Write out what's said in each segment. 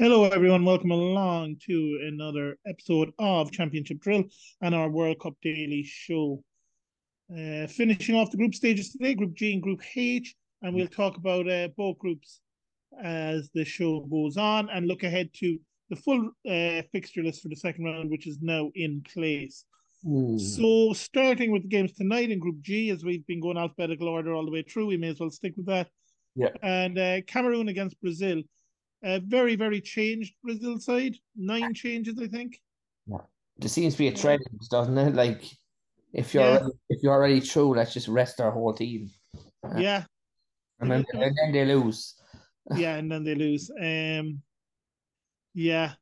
Hello, everyone. Welcome along to another episode of Championship Drill and our World Cup Daily Show. Uh, finishing off the group stages today, Group G and Group H, and we'll talk about uh, both groups as the show goes on and look ahead to the full uh, fixture list for the second round, which is now in place. Ooh. So, starting with the games tonight in Group G, as we've been going alphabetical order all the way through, we may as well stick with that. Yeah. And uh, Cameroon against Brazil. A very, very changed Brazil side. Nine changes, I think. There seems to be a trend, doesn't it? Like if you're Yeah. already, if you're already true, let's just rest our whole team, Yeah. Yeah, and then, Yeah. and then they lose. yeah, and then they lose. Um, yeah,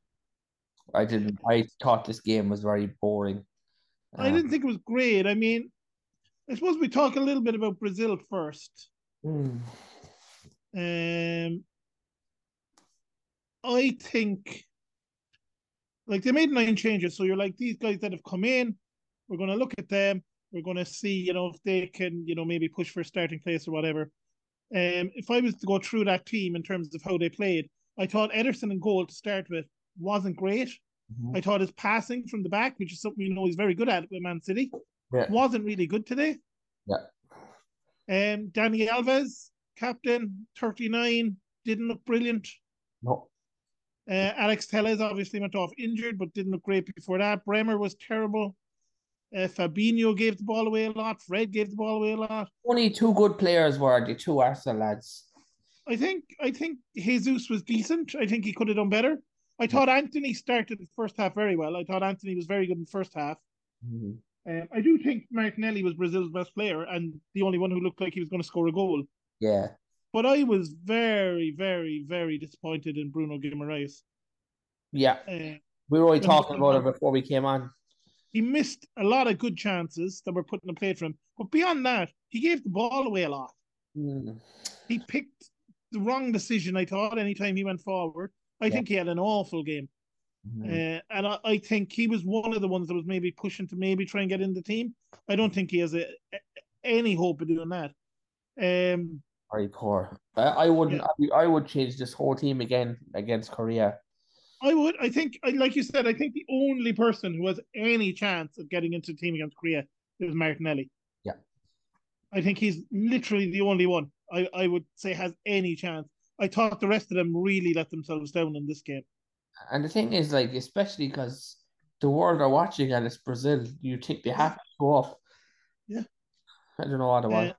I didn't. I thought this game was very boring. I Um, didn't think it was great. I mean, I suppose we talk a little bit about Brazil first. mm, Um, I think, like they made nine changes, so you're like these guys that have come in. We're going to look at them. We're going to see, you know, if they can, you know, maybe push for a starting place or whatever. Um, if I was to go through that team in terms of how they played, I thought Ederson in goal to start with wasn't great. mhm. I thought his passing from the back, which is something we know he's very good at with Man City, Yeah. wasn't really good today. Yeah. Um, Dani Alves, captain, 39, didn't look brilliant. No. Uh, Alex Telles obviously went off injured, but didn't look great before that. Bremer was terrible. Uh, Fabinho gave the ball away a lot. Fred gave the ball away a lot. Only two good players were the two Arsenal lads. I think I think Jesus was decent. I think he could have done better. I thought Antony started the first half very well. I thought Antony was very good in the first half. Mhm. Um, I do think Martinelli was Brazil's best player and the only one who looked like he was going to score a goal. Yeah. But I was very, very, very disappointed in Bruno Guimaraes. Yeah. Uh, We were already talking about it before we came on. he missed a lot of good chances that were put in the plate for him. But beyond that, he gave the ball away a lot. Mm. He picked the wrong decision, I thought, anytime he went forward. I Yeah. think he had an awful game. Mhm. Uh, and I, I think he was one of the ones that was maybe pushing to maybe try and get in the team. I don't think he has a, a- any hope of doing that. Um, Very poor. I, I wouldn't. I, I would change this whole team again against Korea. I would. I think, I- like you said, I think the only person who has any chance of getting into the team against Korea is Martinelli. Yeah. I think he's literally the only one I, I would say has any chance. I thought the rest of them really let themselves down in this game. And the thing is, like, especially because the world are watching and it's Brazil, you think they have to go up. Yeah. I don't know what it was. Uh,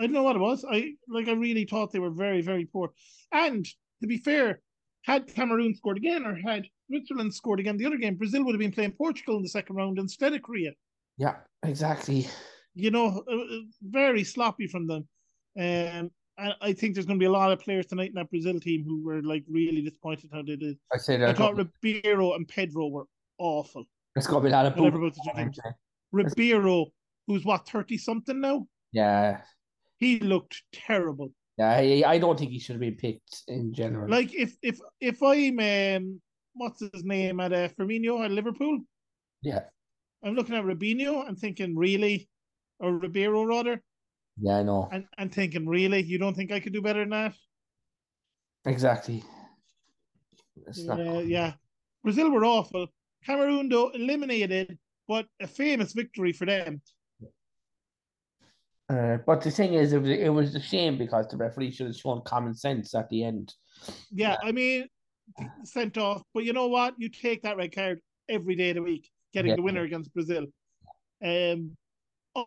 I don't know what it was. I like. I really thought they were very, very poor. And to be fair, had Cameroon scored again or had Switzerland scored again, the other game Brazil would have been playing Portugal in the second round instead of Korea. yeah, exactly. you know, uh, uh, very sloppy from them. Um, and I think there's going to be a lot of players tonight in that Brazil team who were like really disappointed how they did. I say that. I thought Ribeiro and Pedro were awful. It's got to be a lot of about the two. Ribeiro, who's what thirty something now, Yeah, he looked terrible. yeah. I, I don't think he should have been picked in general. Like if if if I'm um, what's his name at uh, Firmino at Liverpool, yeah, I'm looking at Rubinho and thinking really, or Ribeiro rather, yeah, I know and and thinking really, you don't think I could do better than that? exactly. Uh, yeah. Brazil were awful. Cameroon, though, eliminated, but a famous victory for them. Uh, but the thing is, it was it was a shame because the referee should have shown common sense at the end. Yeah, I mean, sent off. But you know what? You take that red card every day of the week, getting Yeah. the winner against Brazil. Um,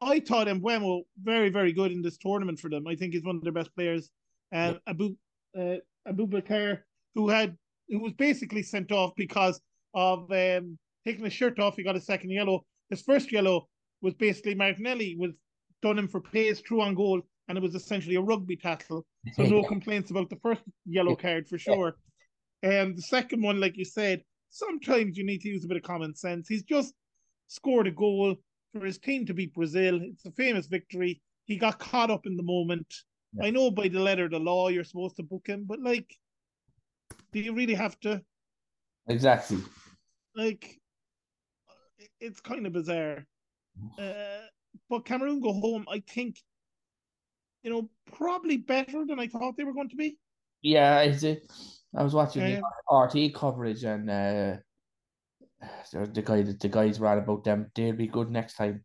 I thought Mbeumo very, very good in this tournament for them. I think he's one of their best players. And Abu uh, Aboubakar, who had who was basically sent off because of um, taking his shirt off, he got a second yellow. His first yellow was basically Martinelli was done him for pace through on goal, and it was essentially a rugby tackle. So no complaints about the first yellow card for sure. And the second one, like you said, sometimes you need to use a bit of common sense. He's just scored a goal for his team to beat Brazil. It's a famous victory. He got caught up in the moment. Yeah. I know by the letter of the law you're supposed to book him, but like, do you really have to? Exactly. Like, it's kind of bizarre. Uh, but Cameroon go home. I think, you know, probably better than I thought they were going to be. Yeah, a, I was watching Yeah, the RT coverage and uh, the guy the guys ran about them. They'll be good next time.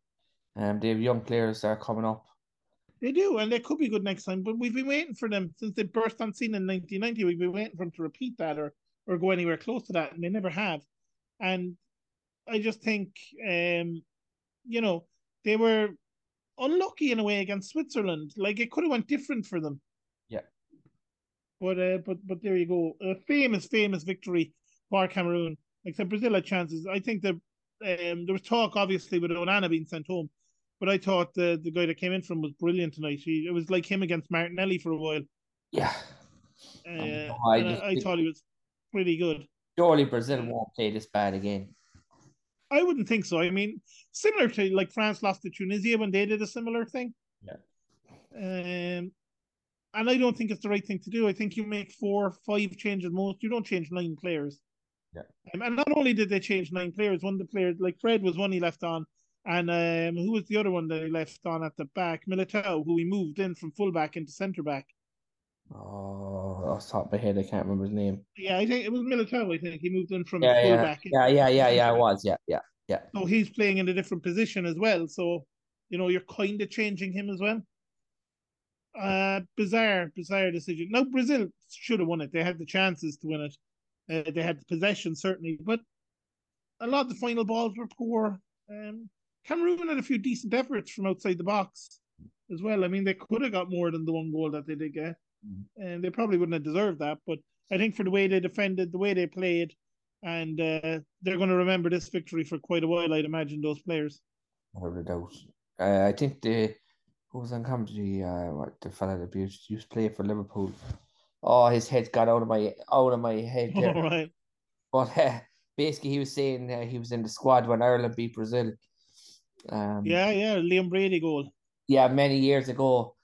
Um, they have young players that are coming up. They do, and they could be good next time. But we've been waiting for them since they burst on scene in 1990. We've been waiting for them to repeat that or or go anywhere close to that, and they never have. And I just think, um, you know, they were unlucky in a way against Switzerland. Like it could have went different for them. Yeah. But uh, but but there you go. A famous, famous victory for Cameroon. Except Brazil had chances. I think that um, there was talk, obviously, with Onana being sent home. But I thought the the guy that came in from was brilliant tonight. He, it was like him against Martinelli for a while. Yeah. Uh, I and just I, I thought he was pretty good. Surely Brazil won't play this bad again. I wouldn't think so. I mean, similar to like France lost to Tunisia when they did a similar thing. Yeah. Um, and I don't think it's the right thing to do. I think you make four, five changes most. You don't change nine players. Yeah. Um, and not only did they change nine players, one of the players like Fred was one he left on, and um, who was the other one that he left on at the back? Militao, who he moved in from fullback into centre back. Oh, off the top of my head, I can't remember his name. Yeah, I think it was Militao. I think he moved in from Yeah, yeah, yeah, yeah, yeah, yeah. It was, Yeah, yeah, yeah. So he's playing in a different position as well. So, you know, you're kind of changing him as well. Uh, bizarre, bizarre decision. Now, Brazil should have won it. They had the chances to win it. Uh, they had the possession, certainly. But a lot of the final balls were poor. Um, Cameroon had a few decent efforts from outside the box as well. I mean, they could have got more than the one goal that they did get. And they probably wouldn't have deserved that. But I think for the way they defended, the way they played, and uh, they're going to remember this victory for quite a while. I'd imagine those players. Without a doubt. Uh, I think the who was on commentary, uh, what the fella that used, used to play for Liverpool. Oh, his head got out of my out of my head there. All right. But uh, basically, he was saying uh, he was in the squad when Ireland beat Brazil. Um, Yeah, yeah. Liam Brady goal yeah, many years ago.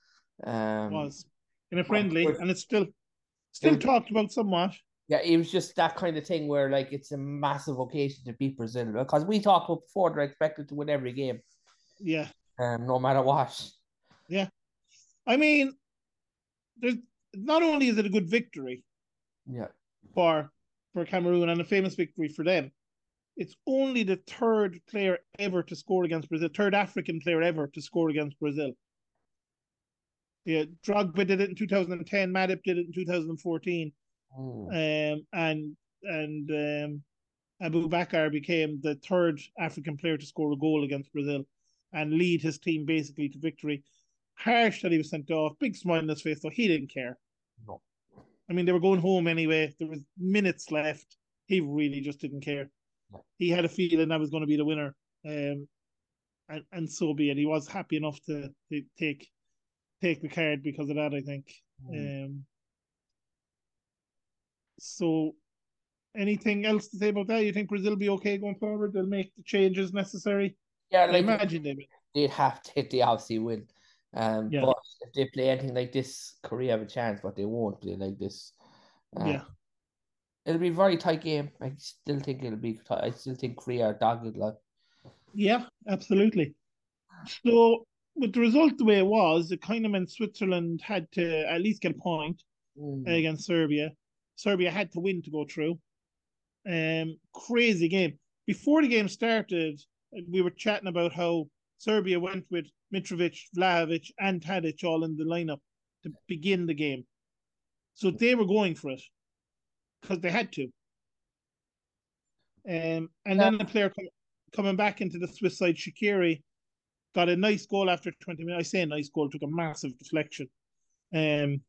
Um, was in a friendly, was- and it's still still was- talked about somewhat. Yeah, it was just that kind of thing where like it's a massive occasion to beat Brazil because we talked about before they're expected to win every game, Yeah, um, no matter what. Yeah, I mean, there's not only is it a good victory Yeah, for for Cameroon and a famous victory for them, it's only the third player ever to score against Brazil, third African player ever to score against Brazil. Yeah, Drogba did it in 2010. Matip did it in 2014. Mm. um, and and um, Aboubakar became the third African player to score a goal against Brazil and lead his team basically to victory. Harsh that he was sent off, big smile on his face, though he didn't care. No. I mean, they were going home anyway. There was minutes left. He really just didn't care. No. He had a feeling that was going to be the winner, um, and and so be it. He was happy enough to, to take take the card because of that. I think. Mm. Um, so, anything else to say about that? You think Brazil will be okay going forward? They'll make the changes necessary. Yeah, I imagine they will. they'd have to. They obviously win. Um, Yeah. but if they play anything like this, Korea have a chance, but they won't play like this. Um, Yeah. it'll be a very tight game. I still think it'll be. Tight. I still think Korea are dogged. Like, Yeah, absolutely. So, with the result the way it was, it kind of meant Switzerland had to at least get a point mm, against Serbia. Serbia had to win to go through. Um, crazy game. Before the game started, we were chatting about how Serbia went with Mitrovic, Vlahovic, and Tadic all in the lineup to begin the game. So they were going for it because they had to. Um, and then the player com- coming back into the Swiss side, Shaqiri, got a nice goal after 20 minutes. I say a nice goal, took a massive deflection. Um,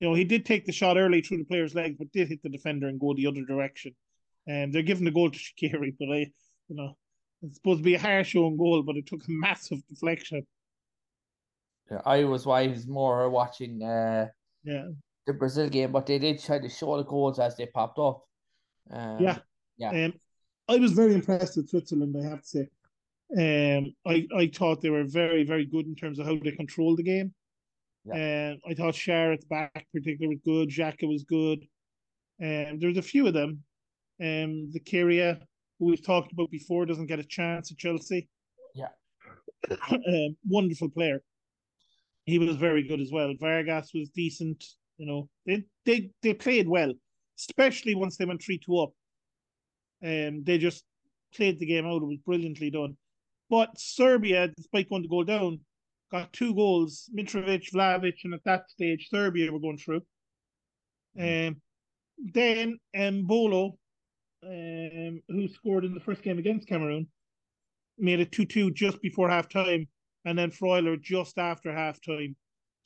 you know, he did take the shot early through the player's legs, but did hit the defender and go the other direction. And um, they're giving the goal to Shaqiri, but I, you know, it's supposed to be a harsh own goal, but it took a massive deflection. Yeah, I was was more watching uh, Yeah, the Brazil game, but they did try to show the goals as they popped up. Um, Yeah. yeah. Um, I was very impressed with Switzerland, I have to say. Um, I, I thought they were very, very good in terms of how they controlled the game. Yeah. Um, I thought Schär at the back particularly was good. Xhaka was good. Um, there's a few of them. Um, Zakaria, who we've talked about before, doesn't get a chance at Chelsea. Yeah. um, wonderful player. He was very good as well. Vargas was decent. You know, they they they played well, especially once they went three two up. Um, they just played the game out. It was brilliantly done. But Serbia, despite going to go down, got two goals. Mitrovic, Vlahovic, and at that stage, Serbia were going through. Um, then Embolo, um, who scored in the first game against Cameroon, made it 2 2 just before half time, and then Freuler just after half time.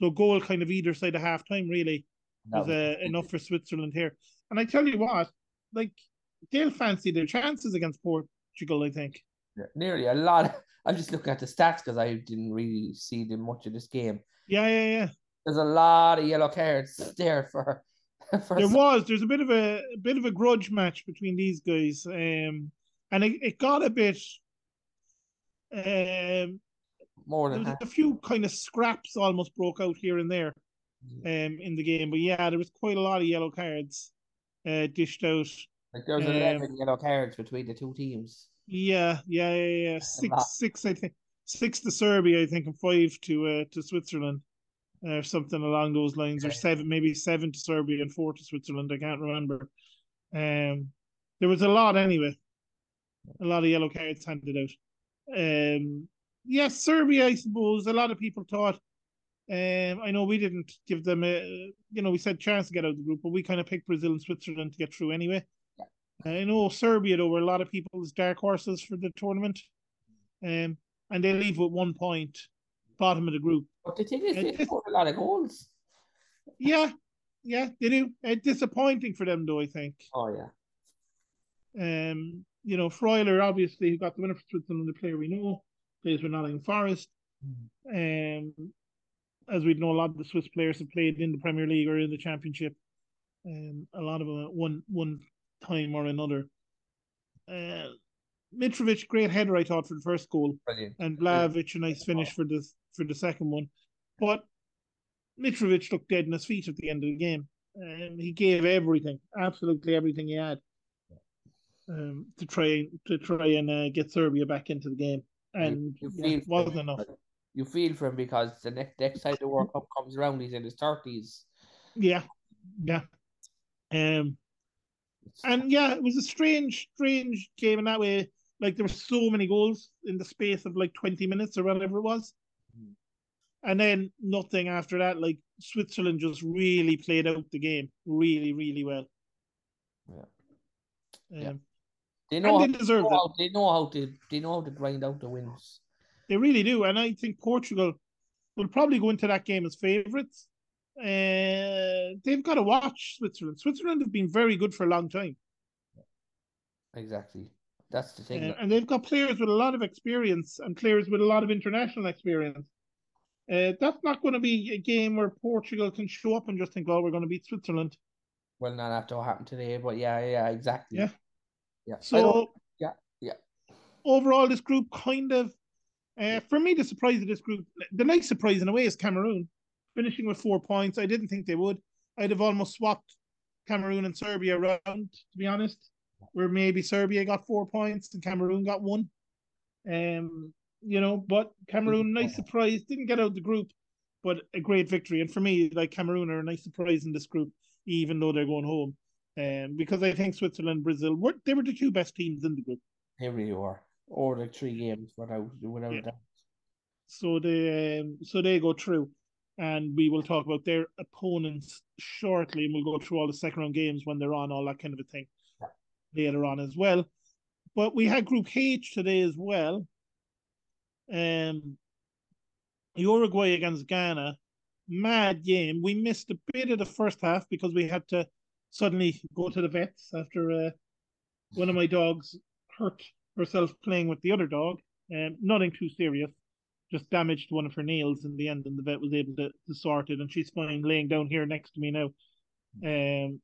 So, goal kind of either side of half time, really, was, was uh, enough for Switzerland here. And I tell you what, like, they'll fancy their chances against Portugal, I think. Yeah, nearly a lot. I'm just looking at the stats because I didn't really see them much of this game. Yeah, yeah, yeah. There's a lot of yellow cards there for. for there some... was. There's a bit of a, a, bit of a grudge match between these guys, um, and it, it got a bit. Um, more than a few kind of scraps almost broke out here and there, mm. um, in the game. But yeah, there was quite a lot of yellow cards, uh, dished out. Like there was um, eleven yellow cards between the two teams. Yeah, yeah, yeah, yeah. Six, six, I think, six to Serbia, I think, and five to uh, to Switzerland, or something along those lines, or seven, maybe seven to Serbia and four to Switzerland. I can't remember. Um, there was a lot anyway. A lot of yellow cards handed out. Um, yes, Serbia, I suppose. A lot of people thought. Um, I know we didn't give them a, you know, we said chance to get out of the group, but we kind of picked Brazil and Switzerland to get through anyway. I know Serbia though were a lot of people's dark horses for the tournament, um, and they leave with one point, bottom of the group. But the thing is, they scored a lot of goals. Yeah, yeah, they do. It's disappointing for them though. I think. Oh yeah. Um, you know, Freuler obviously who got the winner for Switzerland, the player we know, plays for Nottingham Forest. Mm. Um, as we know, a lot of the Swiss players have played in the Premier League or in the Championship. Um, a lot of them one one time or another. Uh, Mitrovic, great header, I thought, for the first goal. Brilliant. And Vlahovic, a nice finish for the for the second one. But Mitrovic looked dead in his feet at the end of the game. And he gave everything, absolutely everything he had, um, to try to try and uh, get Serbia back into the game. And you, you yeah, wasn't enough. You feel for him because the next next time the World Cup comes around, he's in his thirties. Yeah, yeah. Um, and yeah, it was a strange, strange game in that way. Like there were so many goals in the space of like 20 minutes or whatever it was. Mm. And then nothing after that. Like Switzerland just really played out the game really, really well. Yeah. Um, yeah. They know, how, they, deserve they, know how, they know how to they know how to grind out the wins. They really do. And I think Portugal will probably go into that game as favourites. Uh, they've got to watch Switzerland. Switzerland have been very good for a long time. Exactly. That's the thing. Uh, and they've got players with a lot of experience and players with a lot of international experience. Uh, that's not going to be a game where Portugal can show up and just think, "Oh, we're going to beat Switzerland." Well, not after what happened today, but yeah, yeah, exactly. Yeah, yeah. So, yeah, yeah. Overall, this group kind of, uh, for me, the surprise of this group, the nice surprise in a way is Cameroon finishing with four points. I didn't think they would. I'd have almost swapped Cameroon and Serbia around, to be honest, where maybe Serbia got four points and Cameroon got one. Um, you know, but Cameroon, nice surprise, didn't get out the group, but a great victory. And for me, like Cameroon are a nice surprise in this group, even though they're going home. Um, because I think Switzerland, Brazil, were they were the two best teams in the group. They really were, or the three games without without yeah. doubt. So they um, so they go through and we will talk about their opponents shortly, and we'll go through all the second round games when they're on, all that kind of a thing later on as well. But we had Group H today as well. Um, Uruguay against Ghana, mad game. We missed a bit of the first half because we had to suddenly go to the vets after uh, one of my dogs hurt herself playing with the other dog. Um, nothing too serious just damaged one of her nails in the end, and the vet was able to, to sort it, and she's fine laying down here next to me now. Um,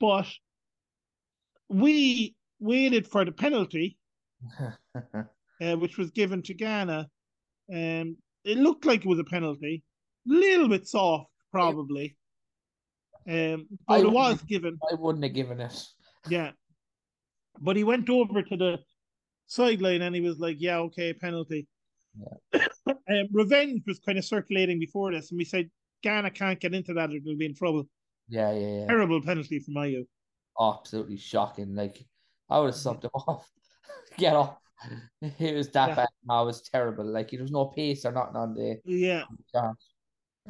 but we waited for the penalty, uh, which was given to Ghana. Um, it looked like it was a penalty, a little bit soft, probably. Um, but it was given. I wouldn't have given it. Yeah, but he went over to the sideline and he was like, "Yeah, okay, penalty." Yeah. um, revenge was kind of circulating before this, and we said, Ghana can't get into that or they'll be in trouble. Yeah, yeah, yeah. Terrible penalty from Ayew. Absolutely shocking. Like I would have subbed him off. Get off. It was that Yeah. bad. No, it was terrible. Like there was no pace or nothing on the Yeah.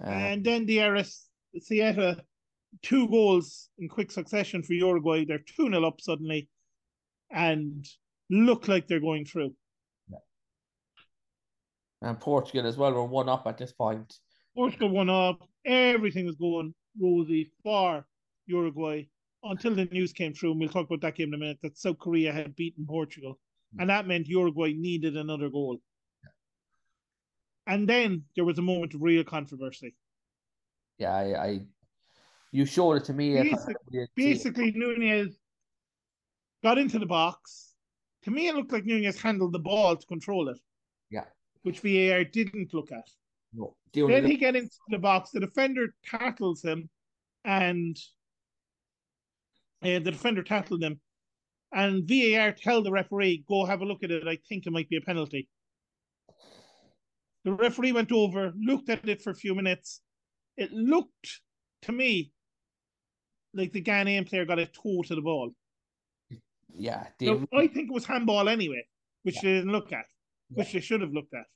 And then the RS Sieta, two goals in quick succession for Uruguay. They're 2 0 up suddenly and look like they're going through. And Portugal as well were one up at this point. Portugal one up. Everything was going rosy for Uruguay until the news came through. And we'll talk about that game in a minute that South Korea had beaten Portugal. Hmm. And that meant Uruguay needed another goal. And then there was a moment of real controversy. Yeah, I, I you showed it to me. I thought Basic- we didn't see it. Basically, Nunez got into the box. To me, it looked like Nunez handled the ball to control it. Yeah. Which VAR didn't look at. No, the Then he get into the box. The defender tackles him, and uh, the defender tackled him. And VAR tell the referee, "Go have a look at it. I think it might be a penalty." The referee went over, looked at it for a few minutes. It looked to me like the Ghanaian player got a toe to the ball. yeah, they, So I think it was handball anyway, which they didn't look at, which they should have looked at.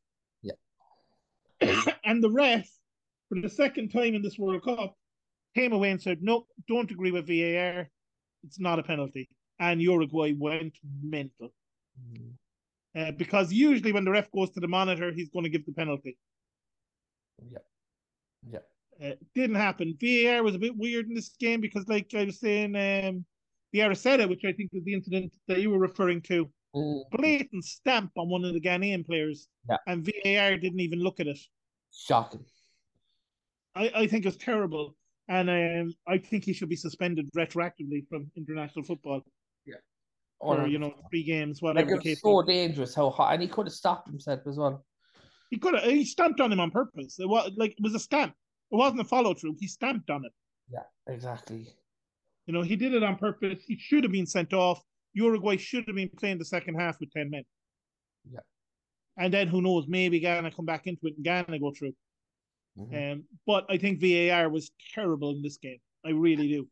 And the ref, for the second time in this World Cup, came away and said, "Nope, don't agree with VAR. It's not a penalty." And Uruguay went mental Mm, uh, because usually when the ref goes to the monitor, he's going to give the penalty. yeah, yeah, Uh, didn't happen. VAR was a bit weird in this game because, like I was saying, um, de Arrascaeta, which I think is the incident that you were referring to, Mm, blatant stamp on one of the Ghanaian players, Yeah. and VAR didn't even look at it. Shocking. I, I think it's terrible, and um, I think he should be suspended retroactively from international football Yeah. or you know three games, like whatever it the was case. so was. dangerous how hot, and he could have stopped himself as well. He could have he stamped on him on purpose. It was like it was a stamp. It wasn't a follow through. He stamped on it. Yeah, exactly. You know, he did it on purpose. He should have been sent off. Uruguay should have been playing the second half with ten men. Yeah. And then who knows? Maybe Ghana come back into it and Ghana go through. Mhm. Um, but I think VAR was terrible in this game. I really do.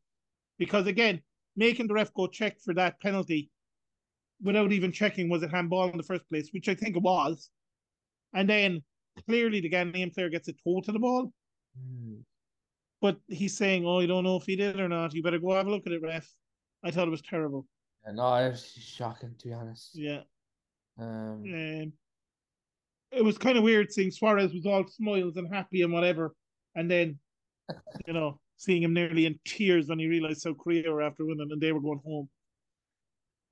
Because again, making the ref go check for that penalty without even checking was it handball in the first place, which I think it was. And then clearly the Ghanaian player gets a toe to the ball, Mm. but he's saying, Oh, I don't know if he did or not. You better go have a look at it, ref. I thought it was terrible. Yeah, no, it was shocking to be honest. Yeah. Um, Um, it was kind of weird seeing Suarez was all smiles and happy and whatever, and then you know seeing him nearly in tears when he realized South Korea were after winning and they were going home.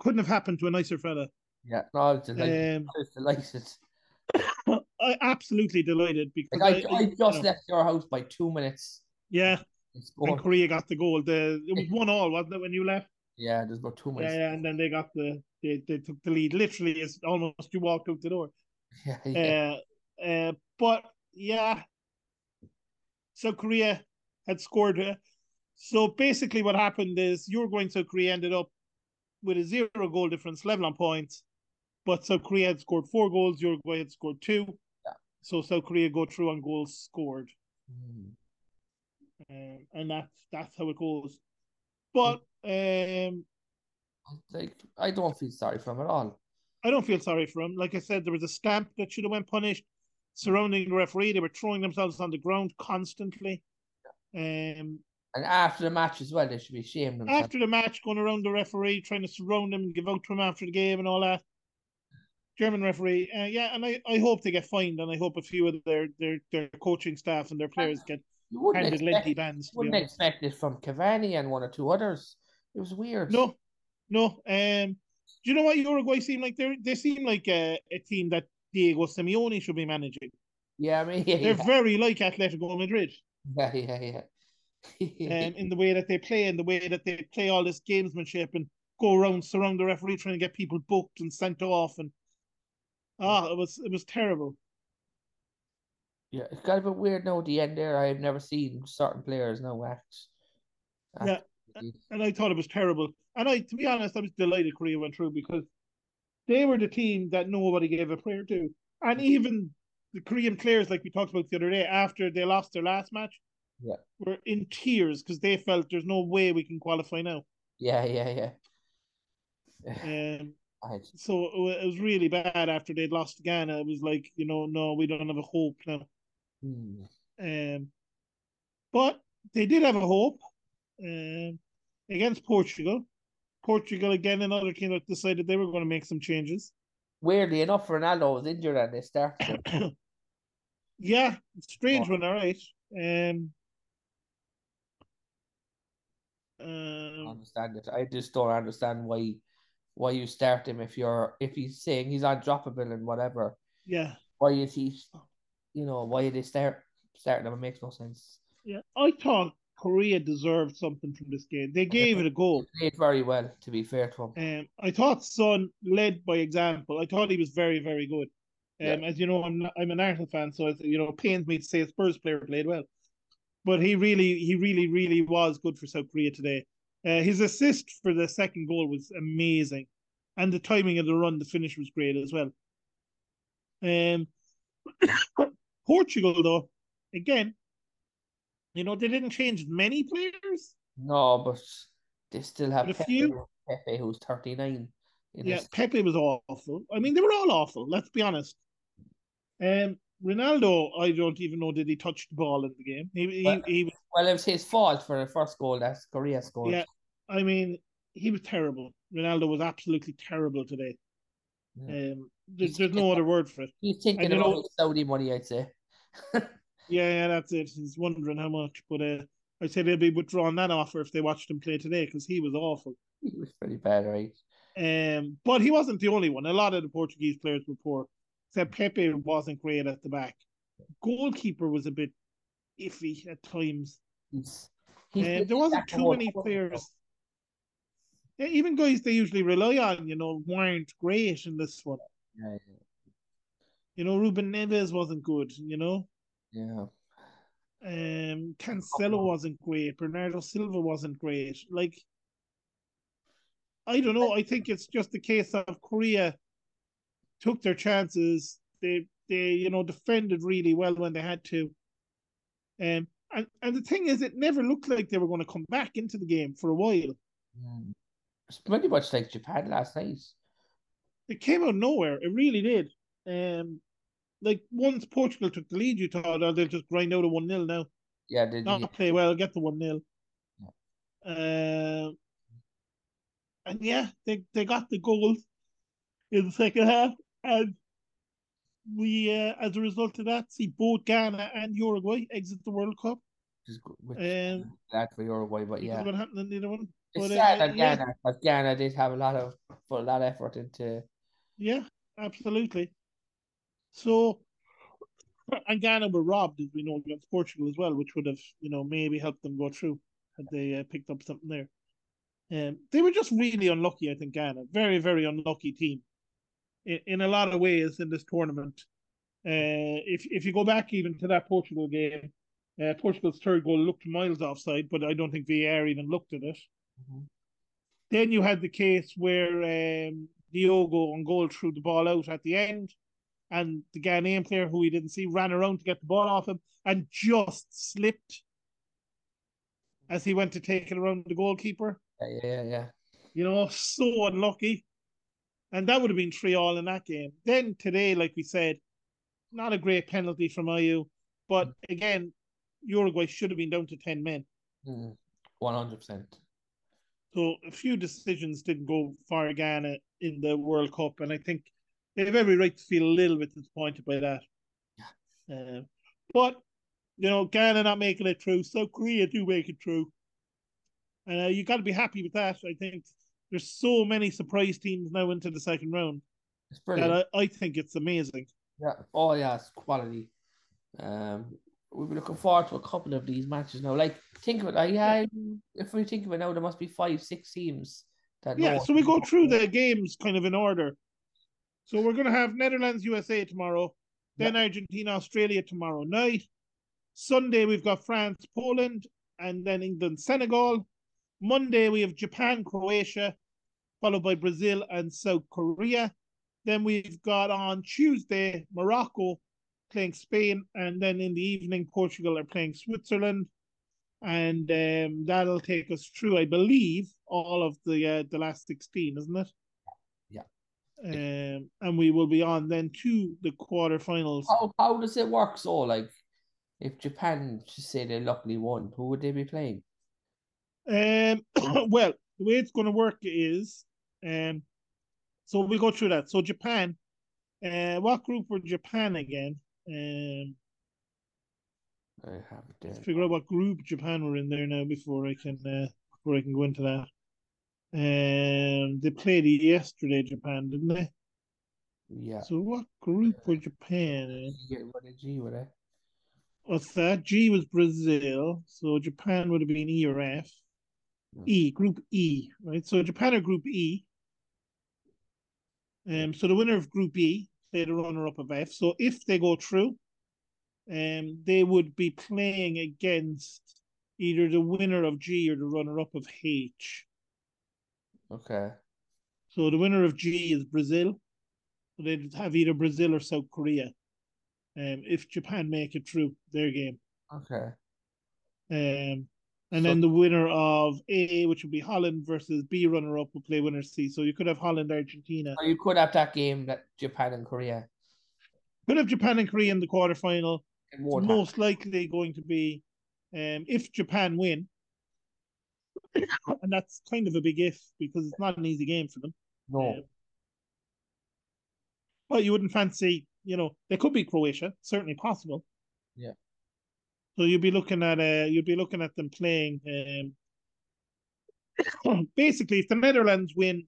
Couldn't have happened to a nicer fella. yeah, no, I was delighted. Um, I was delighted. I absolutely delighted because Like I, I, I, you just know, left your house by two minutes. yeah, and. Korea got the goal. The it was one all, wasn't it, when you left? Yeah, there's about two minutes. yeah, and then they got the they, they took the lead. Literally, it's almost you walked out the door. Yeah, yeah. Uh, uh, but yeah, South Korea had scored. Uh, so basically, what happened is Uruguay and South Korea ended up with a zero goal difference, level on points. But South Korea had scored four goals. Uruguay had scored two. Yeah. So South Korea go through on goals scored, Mm. um, and that's that's how it goes. But um, Like I don't feel sorry for him at all. I don't feel sorry for him. Like I said, there was a stamp that should have went punished surrounding the referee. They were throwing themselves on the ground constantly. Um, And after the match as well, they should be ashamed themselves. after the match, going around the referee, trying to surround him, give out to him after the game and all that. German referee, uh, yeah, and I, I hope they get fined, and I hope a few of their their, their coaching staff and their players get You handed expect, lengthy bans. Be wouldn't expect it from Cavani and one or two others. It was weird. No, no. Um, you know what Uruguay seem like? They they seem like a, a team that Diego Simeone should be managing. Yeah, I mean, yeah, They're yeah, very like Atletico Madrid. yeah, yeah. yeah. um, in the way that they play and the way that they play all this gamesmanship and go around surround the referee trying to get people booked and sent off and ah it was it was terrible Yeah, it got a weird at the end there. I've never seen certain players now act. Yeah. and I thought it was terrible and I to be honest I was delighted Korea went through because they were the team that nobody gave a prayer to and even the Korean players like we talked about the other day after they lost their last match Yeah. were in tears because they felt there's no way we can qualify now. Yeah, yeah, yeah. Um, I, so it was really bad after they'd lost to Ghana. It was like, you know, no, we don't have a hope now. hmm. Um, but they did have a hope um, against Portugal. Portugal, again, another team that decided they were going to make some changes. Weirdly enough, Ronaldo was injured and they started. him. Yeah, strange Oh. one, all right. Um, I um, understand it. I just don't understand why why you start him if you're if he's saying he's undroppable and whatever. yeah, Why is he you know, why did they start starting him? It makes no sense. yeah. I thought Korea deserved something from this game. They gave it a go. He played very well, to be fair to him. Um, I thought Son led by example. I thought he was very, very good. Um, as you know, I'm not, I'm an Arsenal fan, so it's, you know, it pains me to say a Spurs player played well, but he really, he really, really was good for South Korea today. Uh, his assist for the second goal was amazing, and the timing of the run, the finish was great as well. Um, Portugal though, again, you know, they didn't change many players. No, but they still have But a Pepe, few- Pepe who's thirty nine. Yeah, this. Pepe was awful. I mean, they were all awful. Let's be honest. Um, Ronaldo, I don't even know did he touch the ball in the game. He, he, Well- he was. Well, it was his fault for the first goal that Korea scored. Yeah, I mean, he was terrible. Ronaldo was absolutely terrible today. Yeah. Um, there's, there's no other word for it. He's thinking about know- Saudi money, I'd say. Yeah, yeah, that's it. He's wondering how much, but uh, I said they'll be withdrawing that offer if they watched him play today because he was awful. he was pretty bad, right? Um, but he wasn't the only one. A lot of the Portuguese players were poor. Except Pepe wasn't great at the back. Goalkeeper was a bit iffy at times. He's, Um, there wasn't too many players. Yeah, even guys they usually rely on, you know, weren't great in this one. Yeah, You know, Ruben Neves wasn't good. You know, yeah. um, Cancelo wasn't great. Bernardo Silva wasn't great. Like, I don't know. I think it's just a case of Korea took their chances. They they you know defended really well when they had to. Um, and and the thing is, it never looked like they were going to come back into the game for a while. Mm. It's pretty much like Japan last night. It came out of nowhere. It really did. Um, like once Portugal took the lead, you thought, oh, they'll just grind out a one 0 now. Yeah, they did Not you? play well, get the one 0 Um, and yeah, they they got the goal in the second half, and we, uh, as a result of that, see both Ghana and Uruguay exit the World Cup. Which Um, for Uruguay, but yeah, what happened in the other one. it's but, sad uh, that yeah. Ghana, but Ghana did have a lot of put a lot of effort into. Yeah, absolutely. So, and Ghana were robbed, as we know, against Portugal as well, which would have, you know, maybe helped them go through had they uh, picked up something there. Um, they were just really unlucky, I think, Ghana. Very, very unlucky team in, in a lot of ways in this tournament. Uh, if if you go back even to that Portugal game, uh, Portugal's third goal looked miles offside, but I don't think VAR even looked at it. Mhm. Then you had the case where um, Diogo on goal threw the ball out at the end, and the Ghanaian player who he didn't see ran around to get the ball off him and just slipped as he went to take it around the goalkeeper. Yeah, yeah, yeah. You know, so unlucky. And that would have been three all in that game. Then today, like we said, not a great penalty from Ayew, but again, Uruguay should have been down to ten men. Mm. Hundred percent. So a few decisions didn't go far Ghana in the World Cup, and I think they have every right to feel a little bit disappointed by that. Uh, but you know, Ghana not making it through, South Korea do make it through, and uh, you got to be happy with that. I think there's so many surprise teams now into the second round It's brilliant. I, I think it's amazing. Yeah. Oh yeah, it's quality. Um, we'll be looking forward to a couple of these matches now. Like think of it, like yeah, if we think of it now, there must be five, six teams that. Yeah, so we go through the games kind of in order. So we're going to have Netherlands, USA tomorrow, then Argentina, Australia tomorrow night. Sunday, we've got France, Poland, and then England, Senegal. Monday, we have Japan, Croatia, followed by Brazil and South Korea. Then we've got on Tuesday, Morocco playing Spain, and then in the evening, Portugal are playing Switzerland. and um, that'll take us through, I believe, all of the uh, the last sixteen, isn't it? Um, and we will be on then to the quarterfinals. How how does it work? So like, if Japan just say they luckily won, who would they be playing? Um, well, the way it's going to work is, um, so we'll go through that. So Japan, uh, what group were Japan again? Um, I have it there. figure out what group Japan were in there now before I can uh, before I can go into that. Um, they played yesterday, Japan, didn't they? Yeah. So what group were Japan in? You get rid of G with it. What's that? G was Brazil, so Japan would have been E or F. E, Group E, right? So Japan are Group E. Um, so the winner of Group E, they're the runner-up of F. So if they go through, um, they would be playing against either the winner of G or the runner-up of H. Okay. So the winner of G is Brazil. So they'd have either Brazil or South Korea. Um, if Japan make it through their game. Okay. Um, and So- then the winner of A, which would be Holland versus B runner up, will play winner C. So you could have Holland, Argentina. You could have that game that Japan and Korea. Could have Japan and Korea in the quarterfinal. It's most likely going to be um, if Japan win. and that's kind of a big if because it's not an easy game for them. No. Um, But you wouldn't fancy, you know, they could be Croatia, certainly possible. Yeah. So you'd be looking at uh you'd be looking at them playing um basically if the Netherlands win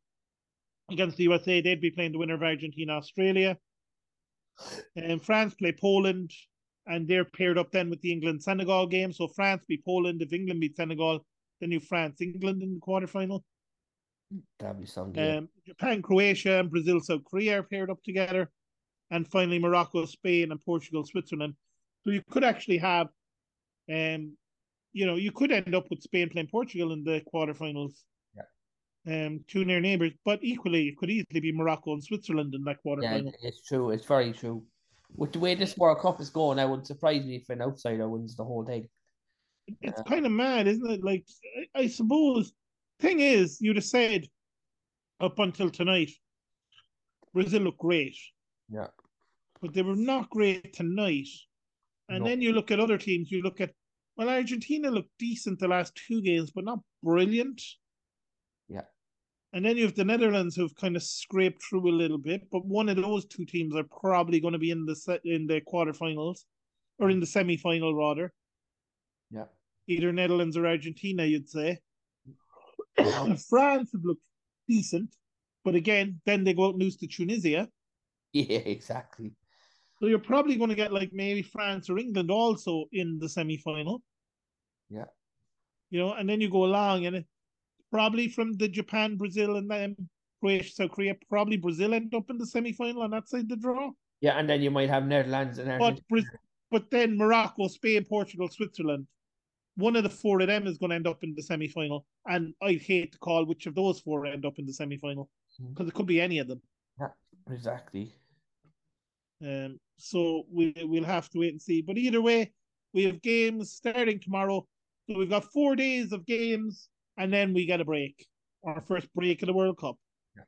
against the USA, they'd be playing the winner of Argentina, Australia. And France play Poland and they're paired up then with the England Senegal game. So France beat Poland, if England beat Senegal, then you France England in the quarterfinal. That'd be some game. Um, Japan, Croatia, and Brazil, South Korea are paired up together. And finally, Morocco, Spain, and Portugal, Switzerland. So you could actually have, um, you know, you could end up with Spain playing Portugal in the quarterfinals. Yeah. Um, two near neighbors, but equally, it could easily be Morocco and Switzerland in that yeah, it's true. It's very true. With the way this World Cup is going, I wouldn't surprise me if an outsider wins the whole thing. It's kind of mad, isn't it? Like, I, I suppose, thing is, you'd have said up until tonight, Brazil looked great. Yeah. but they were not great tonight. And No. then you look at other teams, you look at, well, Argentina looked decent the last two games, but not brilliant. Yeah. And then you have the Netherlands who've kind of scraped through a little bit, but one of those two teams are probably going to be in the set in the quarterfinals or in the semi final rather. Yeah. Either Netherlands or Argentina, you'd say. France have looked decent, but again, then they go out and lose to Tunisia. Yeah, exactly. So you're probably going to get like maybe France or England also in the semi final. Yeah. You know, and then you go along and probably from the Japan, Brazil, and then Croatia, South Korea, probably Brazil end up in the semi final on that side of the draw. Yeah, and then you might have Netherlands and Argentina. But but then Morocco, Spain, Portugal, Switzerland, one of the four of them is going to end up in the semi final. And I'd hate to call which of those four end up in the semi final because it could be any of them. Yeah, Exactly. Um, so we we'll have to wait and see. But either way, we have games starting tomorrow. So we've got four days of games, and then we get a break, our first break of the World Cup. Yeah.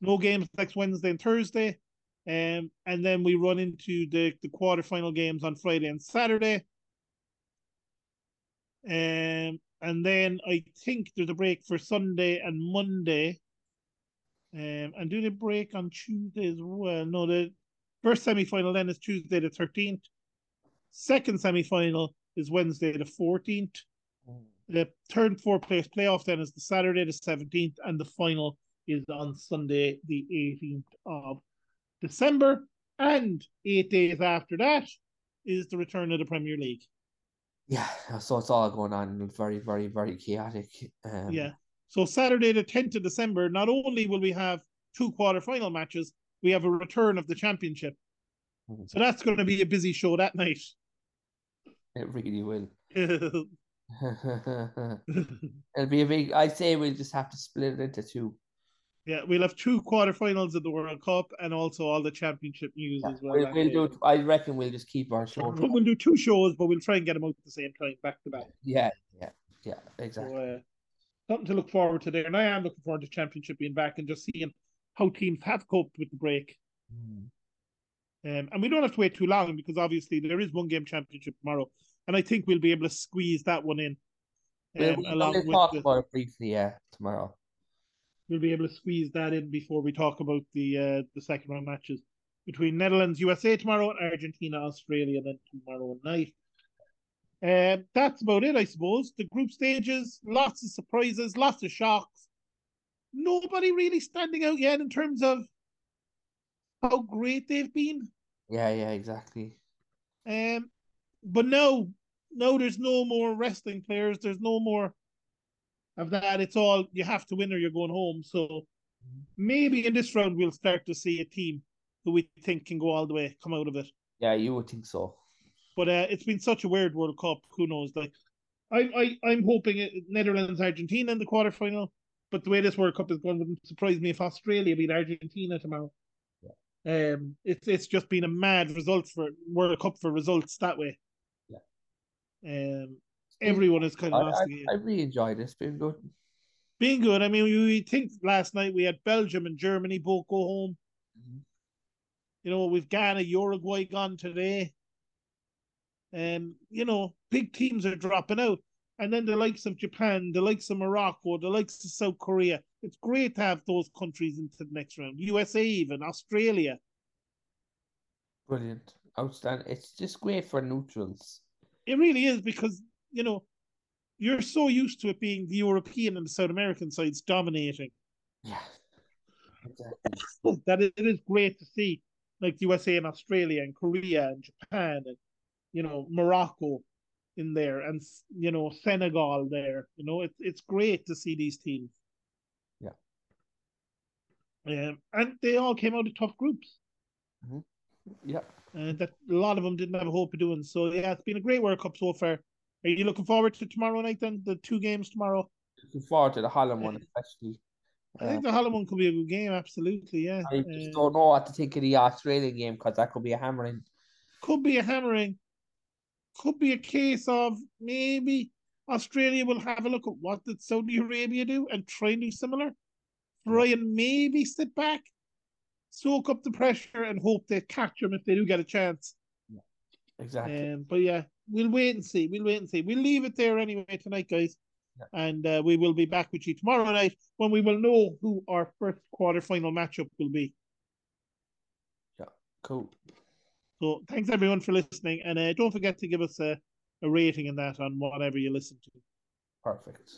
No games next Wednesday and Thursday, um, and then we run into the the quarterfinal games on Friday and Saturday. Um, and then I think there's a break for Sunday and Monday. Um, and do they break on Tuesday as well? No, the first semi final then is Tuesday the 13th. Second semi final is Wednesday the 14th. The third and fourth place playoff then is the Saturday the 17th, and the final is on Sunday the 18th of December. And eight days after that is the return of the Premier League. Yeah, so it's all going on very, very, very chaotic. Um, Yeah. So Saturday the 10th of December, not only will we have two quarterfinal matches, we have a return of the championship. Mhm. So that's going to be a busy show that night. It really will. It'll be a big. I'd say we'll just have to split it into two. Yeah, we'll have two quarterfinals of the World Cup and also all the championship news Yeah, as well. we'll, we'll do. I reckon we'll just keep our show. But we'll do two shows, but we'll try and get them out at the same time, back to back. Yeah, yeah, yeah, So, exactly. uh, something to look forward to there. And I am looking forward to championship being back and just seeing how teams have coped with the break. Mm. Um, and we don't have to wait too long because obviously there is one game championship tomorrow, and I think we'll be able to squeeze that one in. We'll, Um, we'll with talk the, about it briefly, yeah, tomorrow. We'll be able to squeeze that in before we talk about the uh, the second round matches between Netherlands USA tomorrow and Argentina Australia then tomorrow night. Um, that's about it, I suppose. The group stages, lots of surprises, lots of shocks. Nobody really standing out yet in terms of how great they've been. Yeah, yeah, exactly. Um, but no, no, there's no more wrestling players. There's no more of that. It's all you have to win or you're going home. So maybe in this round we'll start to see a team who we think can go all the way, come out of it. Yeah, you would think so. But uh, it's been such a weird World Cup. Who knows? Like, I, I, I'm hoping it, Netherlands, Argentina in the quarterfinal. But the way this World Cup is going, wouldn't surprise me if Australia beat Argentina tomorrow. Yeah. Um, it's it's just been a mad result for World Cup for results that way. Yeah. Um, everyone is kind of lost I, again. I really enjoyed it. Been good. Being good. I mean, we, we think last night we had Belgium and Germany both go home. Mhm. You know, we've Ghana, Uruguay gone today. Um, you know, big teams are dropping out. And then the likes of Japan, the likes of Morocco, the likes of South Korea. It's great to have those countries into the next round. USA even, Australia. Brilliant. Outstanding. It's just great for neutrals. It really is because, you know, you're so used to it being the European and the South American sides dominating. Yeah. Exactly. that it is great to see, like the USA and Australia and Korea and Japan and you know Morocco in there and you know Senegal there. You know it's it's great to see these teams. Yeah. Um, and they all came out of tough groups. Yeah. And that a lot of them didn't have a hope of doing. So yeah, it's been a great World Cup so far. Are you looking forward to tomorrow night then? The two games tomorrow. Looking forward to the Holland one, especially. I think the Holland one could be a good game. Absolutely, yeah. I just Uh, don't know what to think of the Australian game because that could be a hammering. could be a hammering. Could be a case of maybe Australia will have a look at what did Saudi Arabia do and try and do similar. Try and maybe sit back, soak up the pressure, and hope they catch them if they do get a chance. Yeah, Exactly. Um, but yeah, we'll wait and see. We'll wait and see. We'll leave it there anyway tonight, guys. Yeah. And uh, we will be back with you tomorrow night when we will know who our first quarterfinal matchup will be. Yeah, cool. So thanks everyone for listening, and uh, don't forget to give us a, a rating in that on whatever you listen to. Perfect.